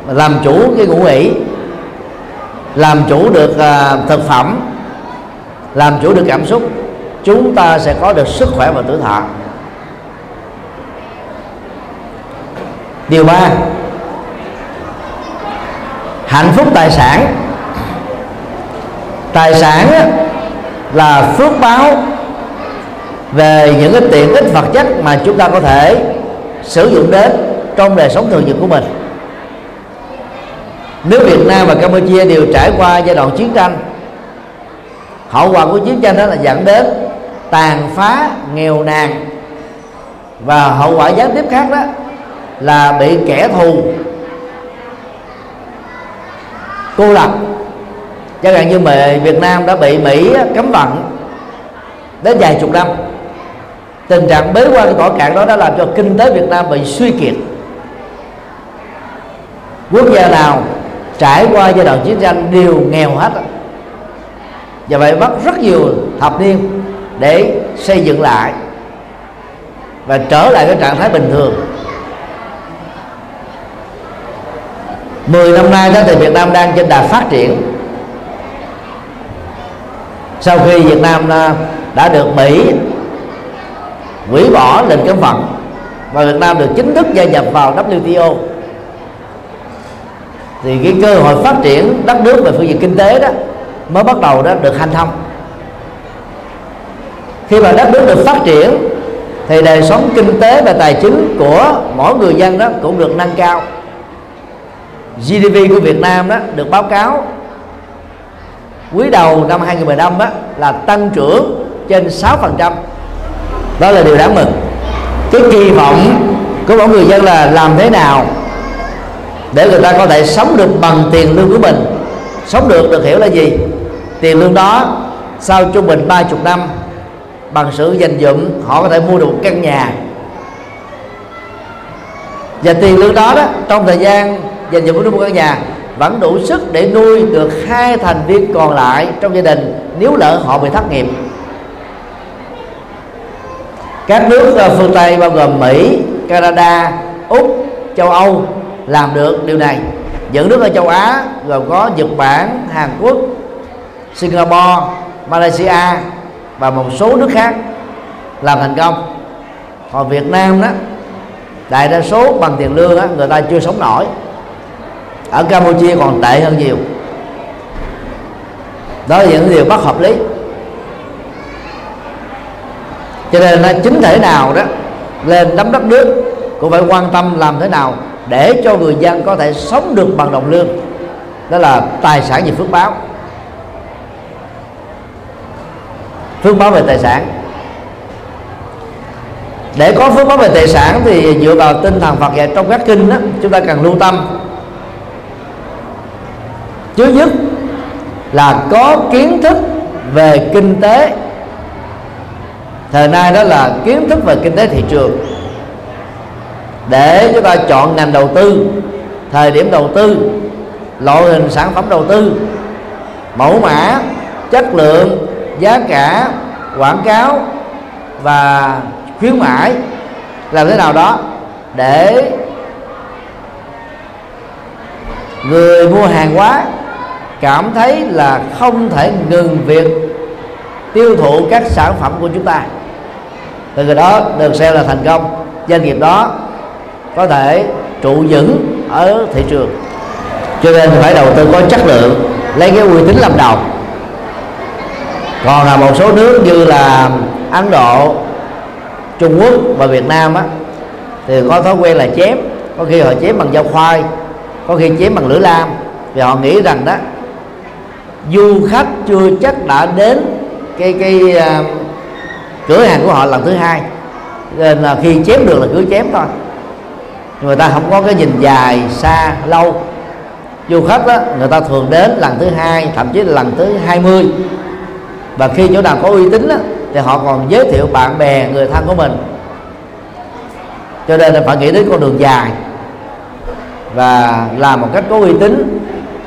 làm chủ cái ngủ nghỉ làm chủ được uh, thực phẩm. Làm chủ được cảm xúc. Chúng ta sẽ có được sức khỏe và tuổi thọ. Điều ba. Hạnh phúc tài sản. Tài sản là phước báo về những cái tiện ích vật chất mà chúng ta có thể sử dụng đến trong đời sống thường nhật của mình nước Việt Nam và Campuchia đều trải qua giai đoạn chiến tranh, hậu quả của chiến tranh đó là dẫn đến tàn phá, nghèo nàn. Và hậu quả gián tiếp khác đó là bị kẻ thù cô lập. Chẳng hạn như mà Việt Nam đã bị Mỹ cấm vận đến vài chục năm. Tình trạng bế quan cỏ cạn đó đã làm cho kinh tế Việt Nam bị suy kiệt. Quốc gia nào trải qua giai đoạn chiến tranh đều nghèo hết và vậy mất rất nhiều thập niên để xây dựng lại và trở lại cái trạng thái bình thường. 10 năm nay đó thì Việt Nam đang trên đà phát triển. Sau khi Việt Nam à, đã được Mỹ hủy bỏ lệnh cấm vận và Việt Nam được chính thức gia nhập vào WTO thì cái cơ hội phát triển đất nước về phương diện kinh tế đó mới bắt đầu đó được hanh thông. Khi mà đất nước được phát triển thì đời sống kinh tế và tài chính của mỗi người dân đó cũng được nâng cao. GDP của Việt Nam đó được báo cáo quý đầu năm 2015 đó là tăng trưởng trên 6% đó là điều đáng mừng. Cái kỳ vọng của mỗi người dân là làm thế nào để người ta có thể sống được bằng tiền lương của mình. Sống được được hiểu là gì? Tiền lương đó, sau trung bình ba chục năm, bằng sự dành dụm họ có thể mua được một căn nhà. Và tiền lương đó đó, trong thời gian dành dụm một căn nhà, vẫn đủ sức để nuôi được hai thành viên còn lại trong gia đình nếu lỡ họ bị thất nghiệp. Các nước ờ, phương tây bao gồm mỹ, canada, úc, châu âu làm được điều này. Những nước ở châu á gồm có nhật bản hàn quốc singapore malaysia và một số nước khác làm thành công. Còn việt nam đó đại đa số bằng tiền lương đó, người ta chưa sống nổi. Ở campuchia còn tệ hơn nhiều. Đó là những điều bất hợp lý. Cho nên là chính thể nào đó lên nắm đất nước cũng phải quan tâm làm thế nào để cho người dân có thể sống được bằng đồng lương. Đó là tài sản về phước báo. Phước báo về tài sản. Để có phước báo về tài sản thì dựa vào tinh thần Phật dạy trong các kinh đó, chúng ta cần lưu tâm. Trước nhất là có kiến thức về kinh tế. Thời nay đó là kiến thức về kinh tế thị trường để chúng ta chọn ngành đầu tư, thời điểm đầu tư, loại hình sản phẩm đầu tư, mẫu mã, chất lượng, giá cả, quảng cáo và khuyến mãi, làm thế nào đó để người mua hàng hóa cảm thấy là không thể ngừng việc tiêu thụ các sản phẩm của chúng ta. Từ cái đó được xem là thành công. Doanh nghiệp đó có thể trụ vững ở thị trường. Cho nên phải đầu tư có chất lượng lấy cái uy tín làm đầu. Còn là một số nước như là ấn độ trung quốc và việt nam á thì có thói quen là chém. Có khi họ chém bằng dao khoai có khi chém bằng lưỡi lam. Vì họ nghĩ rằng đó du khách chưa chắc đã đến cái cái uh, cửa hàng của họ lần thứ hai. Nên là khi chém được là cứ chém thôi người ta không có cái nhìn dài xa lâu. Du khách đó người ta thường đến lần thứ hai thậm chí là lần thứ hai mươi. Và khi chỗ nào có uy tín đó, thì họ còn giới thiệu bạn bè người thân của mình. Cho nên là phải nghĩ đến con đường dài. Và làm một cách có uy tín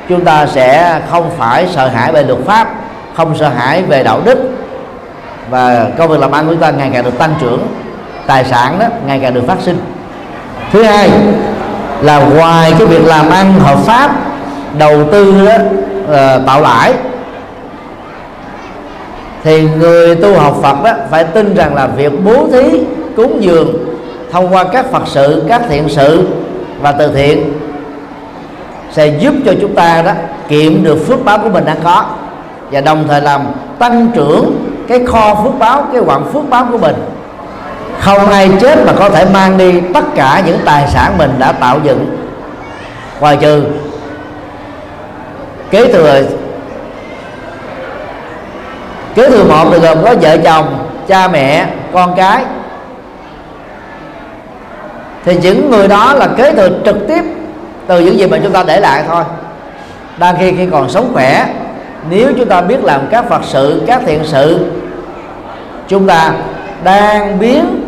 chúng ta sẽ không phải sợ hãi về luật pháp không sợ hãi về đạo đức. Và công việc làm ăn của chúng ta ngày càng được tăng trưởng tài sản đó ngày càng được phát sinh thứ hai là ngoài cái việc làm ăn hợp pháp đầu tư đó ờ, uh, tạo lãi thì người tu học Phật đó phải tin rằng là việc bố thí cúng dường thông qua các Phật sự các thiện sự và từ thiện sẽ giúp cho chúng ta đó kiệm được phước báo của mình đang có và đồng thời làm tăng trưởng cái kho phước báo cái quặng phước báo của mình không ai chết mà có thể mang đi tất cả những tài sản mình đã tạo dựng. Ngoài trừ kế thừa kế thừa một thì gồm có vợ chồng, cha mẹ, con cái. Thì những người đó là kế thừa trực tiếp từ những gì mà chúng ta để lại thôi. Đang khi khi còn sống khỏe, nếu chúng ta biết làm các phật sự, các thiện sự, chúng ta đang biến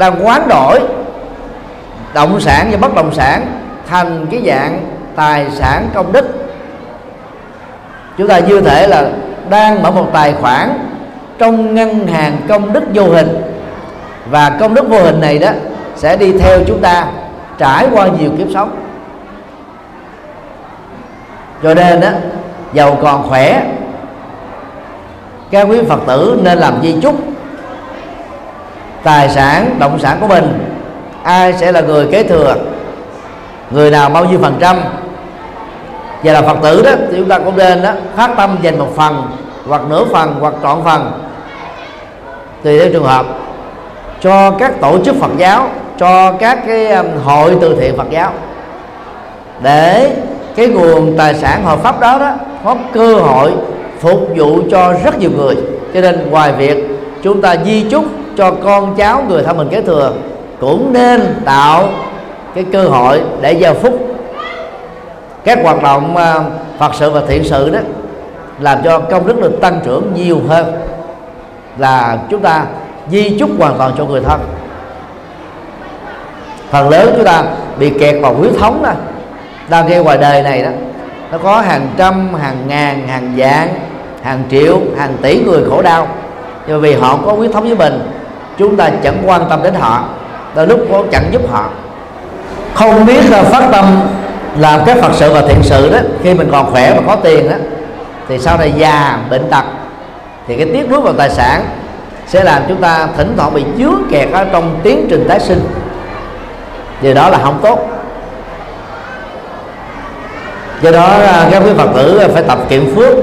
đang quán đổi động sản và bất động sản thành cái dạng tài sản công đức. Chúng ta như thể là đang mở một tài khoản trong ngân hàng công đức vô hình. Và công đức vô hình này đó sẽ đi theo chúng ta trải qua nhiều kiếp sống. Cho nên đó giàu còn khỏe, các quý phật tử nên làm di chúc tài sản, động sản của mình, ai sẽ là người kế thừa? Người nào bao nhiêu phần trăm? Và là phật tử đó, thì chúng ta cũng nên đó, phát tâm dành một phần, hoặc nửa phần, hoặc trọn phần. Tùy theo trường hợp. Cho các tổ chức Phật giáo, cho các cái um, hội từ thiện Phật giáo. Để cái nguồn tài sản hợp pháp đó đó, có cơ hội phục vụ cho rất nhiều người. Cho nên ngoài việc chúng ta di chúc cho con cháu người thân mình kế thừa, cũng nên tạo cái cơ hội để giao phúc. Các hoạt động à, Phật sự và thiện sự đó làm cho công đức được tăng trưởng nhiều hơn là chúng ta di chúc hoàn toàn cho người thân. Phần lớn chúng ta bị kẹt vào huyết thống đó, đang gây ngoài đời này đó. Nó có hàng trăm, hàng ngàn, hàng vạn, hàng triệu, hàng tỷ người khổ đau. Nhưng vì họ có huyết thống với mình chúng ta chẳng quan tâm đến họ, đôi lúc cũng chẳng giúp họ. Không biết là phát tâm làm các phật sự và thiện sự đó, khi mình còn khỏe và có tiền đó, thì sau này già, bệnh tật, thì cái tiếc nuối vào tài sản sẽ làm chúng ta thỉnh thoảng bị dướng kẹt ở trong tiến trình tái sinh. Điều đó là không tốt. Do đó à, các quý phật tử phải tập kiệm phước,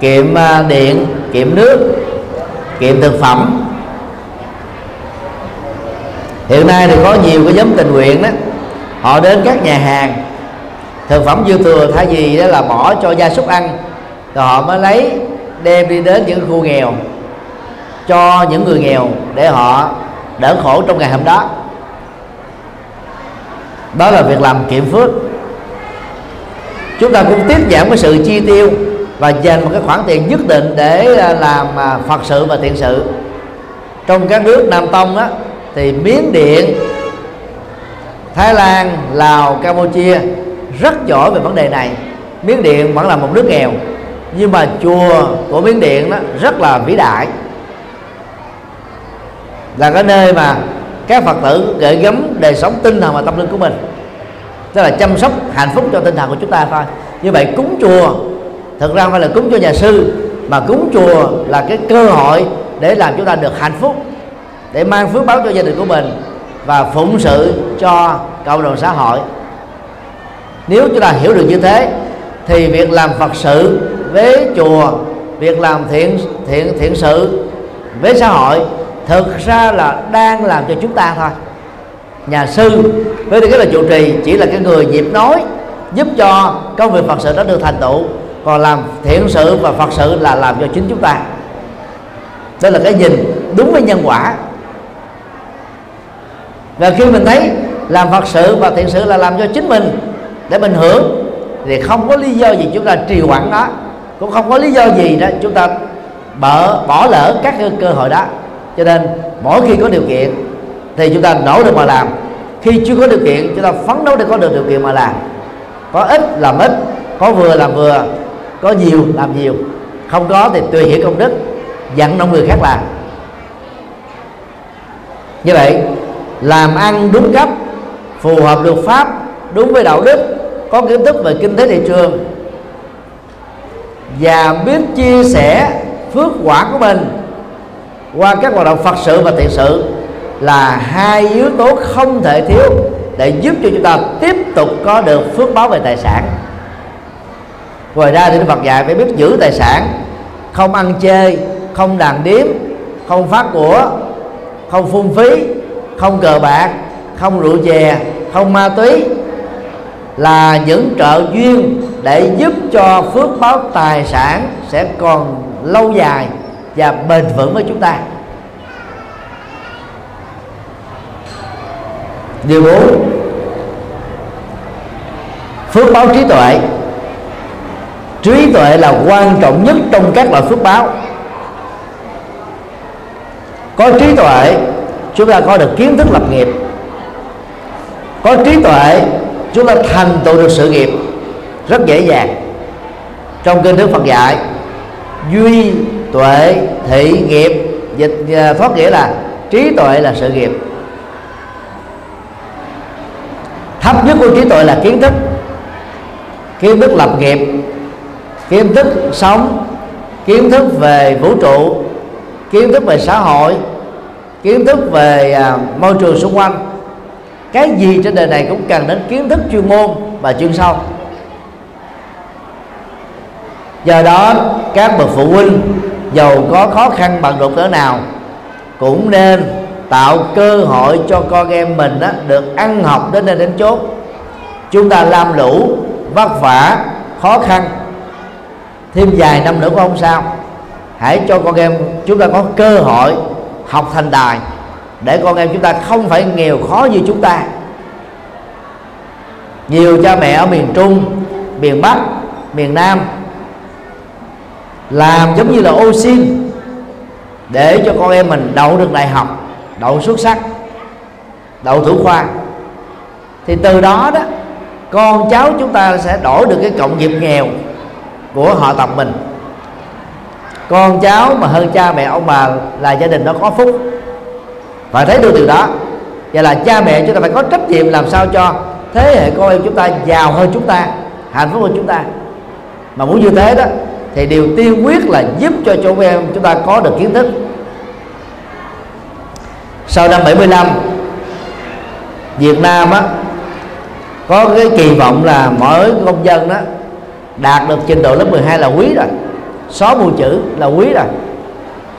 kiệm à, điện, kiệm nước, kiệm thực phẩm hiện nay thì có nhiều cái nhóm tình nguyện đó. Họ đến các nhà hàng. Thực phẩm dư thừa thay vì đó là bỏ cho gia súc ăn, rồi họ mới lấy đem đi đến những khu nghèo, cho những người nghèo để họ đỡ khổ trong ngày hôm đó. Đó là việc làm kiệm phước. Chúng ta cũng tiết giảm cái sự chi tiêu và dành một cái khoản tiền nhất định để à, làm à, phật sự và thiện sự. Trong các nước nam tông á thì miến điện thái lan, lào, campuchia rất giỏi về vấn đề này. Miến điện vẫn là một nước nghèo, nhưng mà chùa của miến điện đó rất là vĩ đại. Là cái nơi mà các phật tử gửi gắm đời sống tinh thần và tâm linh của mình. Tức là chăm sóc hạnh phúc cho tinh thần của chúng ta thôi. Như vậy cúng chùa, thực ra không phải là cúng cho nhà sư, mà cúng chùa là cái cơ hội để làm chúng ta được hạnh phúc để mang phước báo cho gia đình của mình và phụng sự cho cộng đồng xã hội. Nếu chúng ta hiểu được như thế, thì việc làm phật sự với chùa, việc làm thiện thiện thiện sự với xã hội thực ra là đang làm cho chúng ta thôi. Nhà sư với tư cách là trụ trì chỉ là cái người nhịp nói giúp cho công việc phật sự đó được thành tựu, còn làm thiện sự và phật sự là làm cho chính chúng ta. Đó là cái nhìn đúng với nhân quả và khi mình thấy làm phật sự và thiện sự là làm cho chính mình để mình hưởng, thì không có lý do gì chúng ta trì hoãn đó cũng không có lý do gì đó chúng ta bỏ bỏ lỡ các cơ hội đó. Cho nên mỗi khi có điều kiện thì chúng ta nỗ lực mà làm. Khi chưa có điều kiện, chúng ta phấn đấu để có được điều kiện mà làm. Có ít làm ít, có vừa làm vừa, có nhiều làm nhiều. Không có thì tùy hiểu công đức dặn ông người khác làm. Như vậy làm ăn đúng cách, phù hợp luật pháp, đúng với đạo đức, có kiến thức về kinh tế thị trường. Và biết chia sẻ phước quả của mình qua các hoạt động Phật sự và thiện sự là hai yếu tố không thể thiếu để giúp cho chúng ta tiếp tục có được phước báo về tài sản. Ngoài ra thì Đức Phật dạy phải biết giữ tài sản, không ăn chơi, không đàn điếm, không phát của, không phung phí không cờ bạc, không rượu chè, không ma túy là những trợ duyên để giúp cho phước báo tài sản sẽ còn lâu dài và bền vững với chúng ta. Điều bốn, phước báo trí tuệ. Trí tuệ là quan trọng nhất trong các loại phước báo. Có trí tuệ chúng ta có được kiến thức lập nghiệp, có trí tuệ, chúng ta thành tựu được sự nghiệp. Rất dễ dàng. Trong kinh đức phật dạy, duy tuệ thị nghiệp, dịch à, thoát nghĩa là trí tuệ là sự nghiệp. Thấp nhất của trí tuệ là kiến thức kiến thức lập nghiệp, kiến thức sống, kiến thức về vũ trụ, kiến thức về xã hội kiến thức về à, môi trường xung quanh. Cái gì trên đời này cũng cần đến kiến thức chuyên môn và chuyên sâu. Do đó các bậc phụ huynh giàu có khó khăn bằng độ cỡ nào cũng nên tạo cơ hội cho con em mình đó, được ăn học đến nơi đến chốt chúng ta làm lũ vất vả khó khăn thêm vài năm nữa cũng không sao. Hãy cho con em chúng ta có cơ hội học thành tài để con em chúng ta không phải nghèo khó như chúng ta. Nhiều cha mẹ ở miền trung, miền bắc, miền nam làm giống như là ô xin để cho con em mình đậu được đại học, đậu xuất sắc, đậu thủ khoa. Thì từ đó đó, con cháu chúng ta sẽ đổi được cái cộng nghiệp nghèo của họ tộc mình con cháu mà hơn cha mẹ ông bà là gia đình nó có phúc. Và thấy được điều đó. Và là cha mẹ chúng ta phải có trách nhiệm làm sao cho thế hệ con em chúng ta giàu hơn chúng ta, hạnh phúc hơn chúng ta. Mà muốn như thế đó, thì điều tiên quyết là giúp cho chỗ em chúng ta có được kiến thức. Sau năm 75 Việt Nam á, có cái kỳ vọng là mỗi công dân đó đạt được trình độ lớp 12 là quý rồi xóa mù chữ là quý rồi.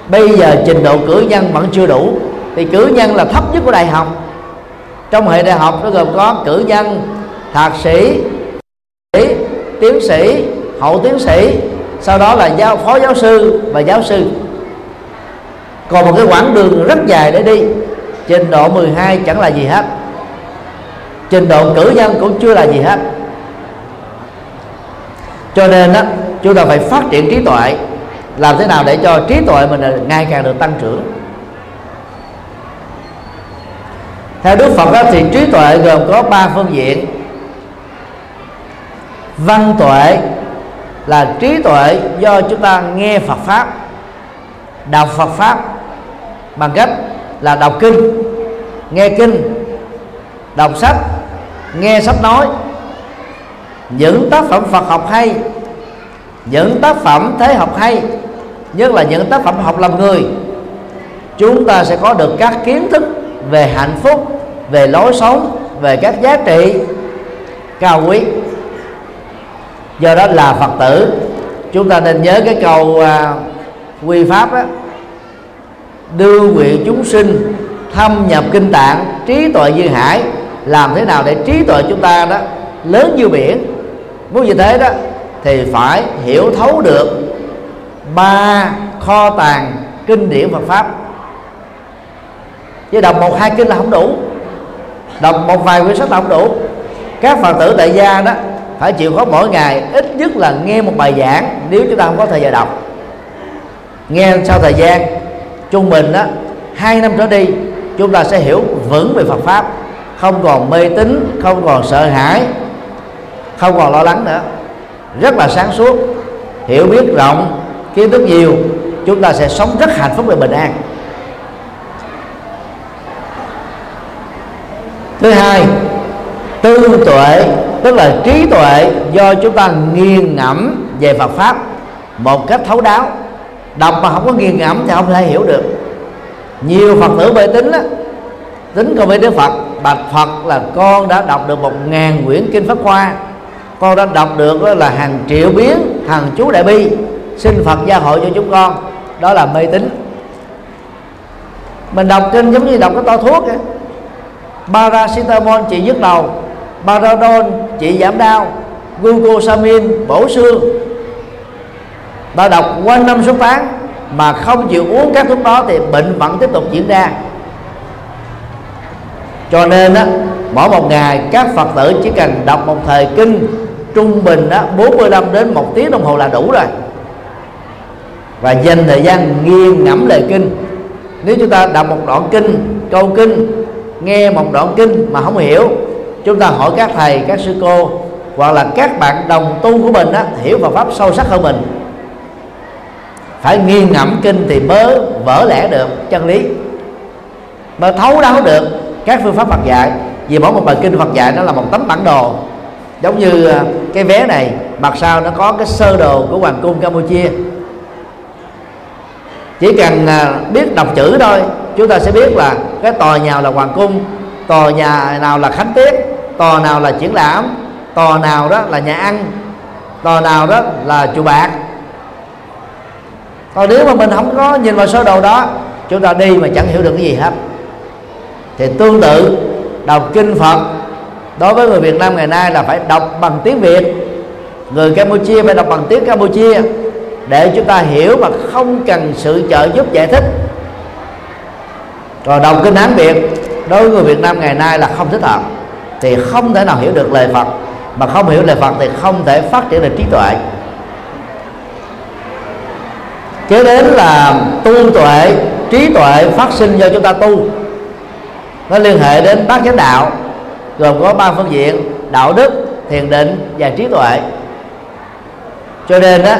Bây giờ trình độ cử nhân vẫn chưa đủ, thì cử nhân là thấp nhất của đại học. Trong hệ đại học nó gồm có cử nhân, thạc sĩ, tiến sĩ, hậu tiến sĩ, sau đó là giáo, phó giáo sư và giáo sư. Còn một cái quãng đường rất dài để đi, trình độ 12 chẳng là gì hết. Trình độ cử nhân cũng chưa là gì hết. Cho nên đó chúng ta phải phát triển trí tuệ. Làm thế nào để cho trí tuệ mình ngày càng được tăng trưởng? Theo đức phật đó, thì trí tuệ gồm có ba phương diện. Văn tuệ là trí tuệ do chúng ta nghe phật pháp đọc phật pháp bằng cách là đọc kinh nghe kinh đọc sách nghe sách nói. Những tác phẩm phật học hay những tác phẩm thế học hay nhất là những tác phẩm học làm người chúng ta sẽ có được các kiến thức về hạnh phúc về lối sống về các giá trị cao quý. Do đó là phật tử chúng ta nên nhớ cái câu uh, quy pháp đó đưa nguyện chúng sinh thâm nhập kinh tạng trí tuệ như hải làm thế nào để trí tuệ chúng ta đó lớn như biển. Muốn như thế đó thì phải hiểu thấu được ba kho tàng kinh điển Phật pháp. Chứ đọc một, hai kinh là không đủ. Đọc một vài quyển sách là không đủ. Các phật tử tại gia đó phải chịu khó mỗi ngày, ít nhất là nghe một bài giảng nếu chúng ta không có thời giờ đọc. Nghe sau thời gian, trung bình đó, hai năm trở đi, chúng ta sẽ hiểu vững về Phật pháp. Không còn mê tín, không còn sợ hãi, không còn lo lắng nữa rất là sáng suốt, hiểu biết rộng, kiến thức nhiều, chúng ta sẽ sống rất hạnh phúc và bình an. Thứ hai, tư tuệ, tức là trí tuệ do chúng ta nghiền ngẫm về Phật pháp một cách thấu đáo. Đọc mà không có nghiền ngẫm thì không thể hiểu được. Nhiều Phật tử mê tín á tính con với Đức Phật, bạch Phật là con đã đọc được một ngàn quyển kinh pháp hoa con đã đọc được là hàng triệu biến hàng chú đại bi xin Phật gia hội cho chúng con. Đó là mê tín. Mình đọc kinh giống như đọc cái to thuốc ấy. paracetamol trị nhức đầu, Paradol trị giảm đau, glucosamine bổ xương. Ta đọc quanh năm số tháng mà không chịu uống các thuốc đó thì bệnh vẫn tiếp tục diễn ra. Cho nên á, mỗi một ngày các phật tử chỉ cần đọc một thời kinh trung bình đó 45 đến một tiếng đồng hồ là đủ rồi. Và dành thời gian nghiêng ngẫm lời kinh. Nếu chúng ta đọc một đoạn kinh câu kinh nghe một đoạn kinh mà không hiểu chúng ta hỏi các thầy các sư cô hoặc là các bạn đồng tu của mình á, hiểu Phật pháp sâu sắc hơn mình. Phải nghiêng ngẫm kinh thì mới vỡ lẽ được chân lý. Mới thấu đáo được các phương pháp Phật dạy. Vì mỗi một bài kinh Phật dạy nó là một tấm bản đồ giống như à, cái vé này, mặt sau nó có cái sơ đồ của hoàng cung Campuchia. Chỉ cần à, biết đọc chữ thôi, chúng ta sẽ biết là cái tòa nhà là hoàng cung, tòa nhà nào là khánh tiết, tòa nào là triển lãm, tòa nào đó là nhà ăn, tòa nào đó là chùa bạc. Còn nếu mà mình không có nhìn vào sơ đồ đó, chúng ta đi mà chẳng hiểu được cái gì hết. Thì tương tự, đọc kinh phật đối với người việt nam ngày nay là phải đọc bằng tiếng việt. Người campuchia phải đọc bằng tiếng campuchia để chúng ta hiểu mà không cần sự trợ giúp giải thích. Còn đọc kinh án việt, đối với người việt nam ngày nay là không thích hợp, thì không thể nào hiểu được lời phật. Mà không hiểu lời phật thì không thể phát triển được trí tuệ. Kế đến là tu tuệ, trí tuệ phát sinh do chúng ta tu. Nó liên hệ đến bát chánh đạo gồm có ba phương diện đạo đức thiền định và trí tuệ. Cho nên đó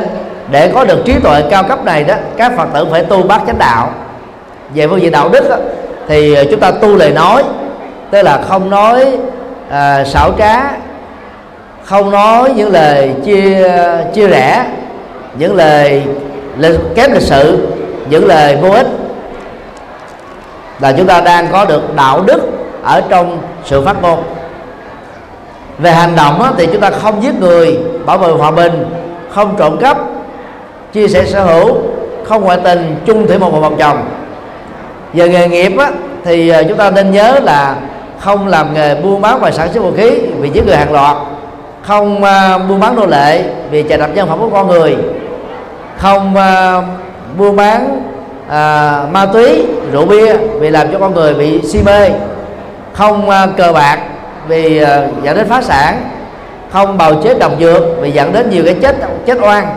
để có được trí tuệ cao cấp này đó các phật tử phải tu bát chánh đạo. Về phương diện đạo đức đó, thì chúng ta tu lời nói tức là không nói à, xảo trá không nói những lời chia chia rẽ những lời lịch kém lịch sự những lời vô ích. Là chúng ta đang có được đạo đức ở trong sự phát ngôn. Về hành động á, thì chúng ta không giết người bảo vệ hòa bình không trộm cắp chia sẻ sở hữu không ngoại tình chung thủy một vợ chồng về nghề nghiệp á, thì ờ, chúng ta nên nhớ là không làm nghề buôn bán và sản xuất vũ khí vì giết người hàng loạt. Không uh, buôn bán nô lệ vì chà đập nhân phẩm của con người. Không uh, buôn bán uh, ma túy rượu bia vì làm cho con người bị si mê không à, cờ bạc vì à, dẫn đến phá sản. Không bào chế độc dược vì dẫn đến nhiều cái chết chết oan.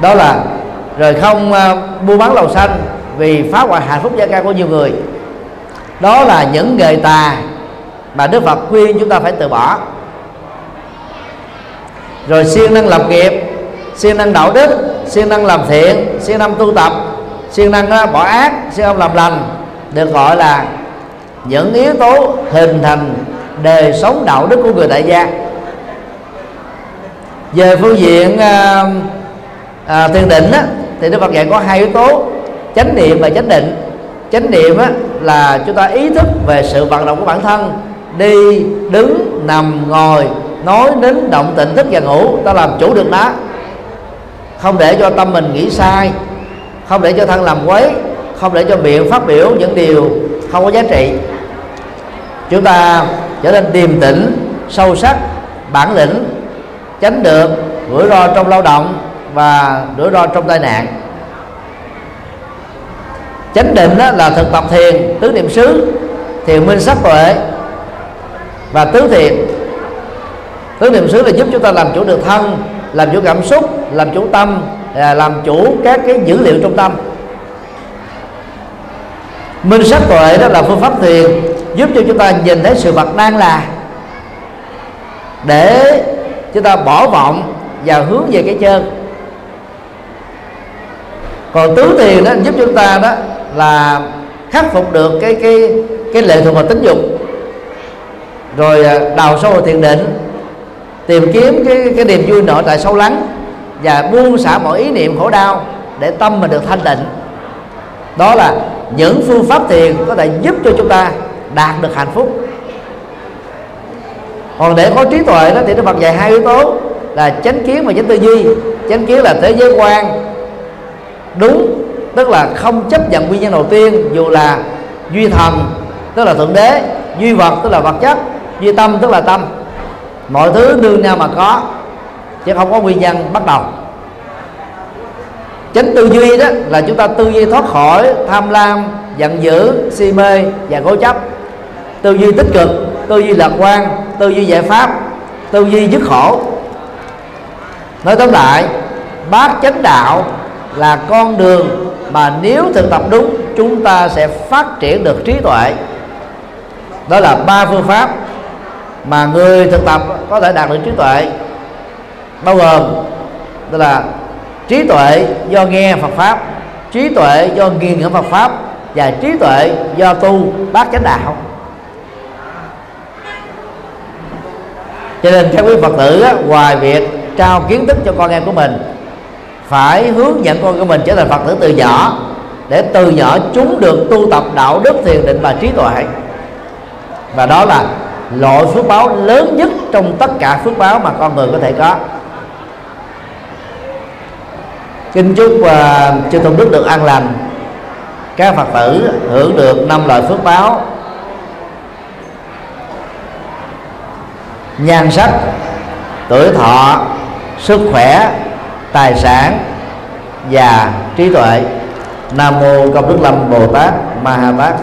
Đó là, rồi không à, buôn bán lầu xanh vì phá hoại hạnh phúc gia ca của nhiều người. Đó là những nghề tà mà Đức Phật khuyên chúng ta phải từ bỏ. Rồi siêng năng lập nghiệp, siêng năng đạo đức, siêng năng làm thiện, siêng năng tu tập, siêng năng bỏ ác, siêng năng làm lành, được gọi là những yếu tố hình thành đời sống đạo đức của người tại gia. Về phương diện à, à, thiền định á, thì Đức Phật dạy có hai yếu tố chánh niệm và chánh định. Chánh niệm á, là chúng ta ý thức về sự vận động của bản thân đi đứng nằm ngồi nói đến động tịnh thức và ngủ ta làm chủ được nó. Không để cho tâm mình nghĩ sai không để cho thân làm quấy không để cho miệng phát biểu những điều không có giá trị chúng ta trở nên điềm tĩnh sâu sắc bản lĩnh tránh được rủi ro trong lao động và rủi ro trong tai nạn. Chánh định đó là thực tập thiền tứ niệm xứ thiền minh sắc tuệ và tứ thiền. Tứ niệm xứ là giúp chúng ta làm chủ được thân làm chủ cảm xúc làm chủ tâm à, làm chủ các cái dữ liệu trong tâm. Minh sắc tuệ đó là phương pháp thiền giúp cho chúng ta nhìn thấy sự vật đang là. Để chúng ta bỏ vọng và hướng về cái chân. Còn tứ thiền đó, giúp chúng ta đó là khắc phục được cái cái cái lệ thuộc vào tính dục. Rồi à, đào sâu vào thiền định, tìm kiếm cái cái niềm vui nội tại sâu lắng và buông xả mọi ý niệm khổ đau để tâm mình được thanh tịnh. Đó là những phương pháp thiền có thể giúp cho chúng ta đạt được hạnh phúc. Còn để có trí tuệ đó thì nó phật dạy hai yếu tố là chánh kiến và chánh tư duy. Chánh kiến là thế giới quan, đúng, tức là không chấp nhận nguyên nhân đầu tiên, dù là duy thần, tức là thượng đế, duy vật, tức là vật chất, duy tâm, tức là tâm. Mọi thứ đương nhau mà có, chứ không có nguyên nhân bắt đầu. Chánh tư duy đó là chúng ta tư duy thoát khỏi tham lam, giận dữ, si mê và cố chấp tư duy tích cực, tư duy lạc quan, tư duy giải pháp, tư duy dứt khổ. Nói tóm lại, bát chánh đạo là con đường mà nếu thực tập đúng, chúng ta sẽ phát triển được trí tuệ. Đó là ba phương pháp mà người thực tập có thể đạt được trí tuệ. Bao gồm, đó là trí tuệ do nghe Phật pháp, trí tuệ do nghiền ngẫm Phật pháp và trí tuệ do tu bát chánh đạo. Cho nên các quý phật tử á, ngoài việc trao kiến thức cho con em của mình phải hướng dẫn con của mình trở thành phật tử từ nhỏ để từ nhỏ chúng được tu tập đạo đức thiền định và trí tuệ. Và đó là loại phước báo lớn nhất trong tất cả phước báo mà con người có thể có. Kính chúc uh, chư tôn đức được an lành. Các phật tử hưởng được năm loại phước báo nhan sắc, tuổi thọ, sức khỏe, tài sản và trí tuệ. Nam mô công đức lâm bồ tát ma ha tát.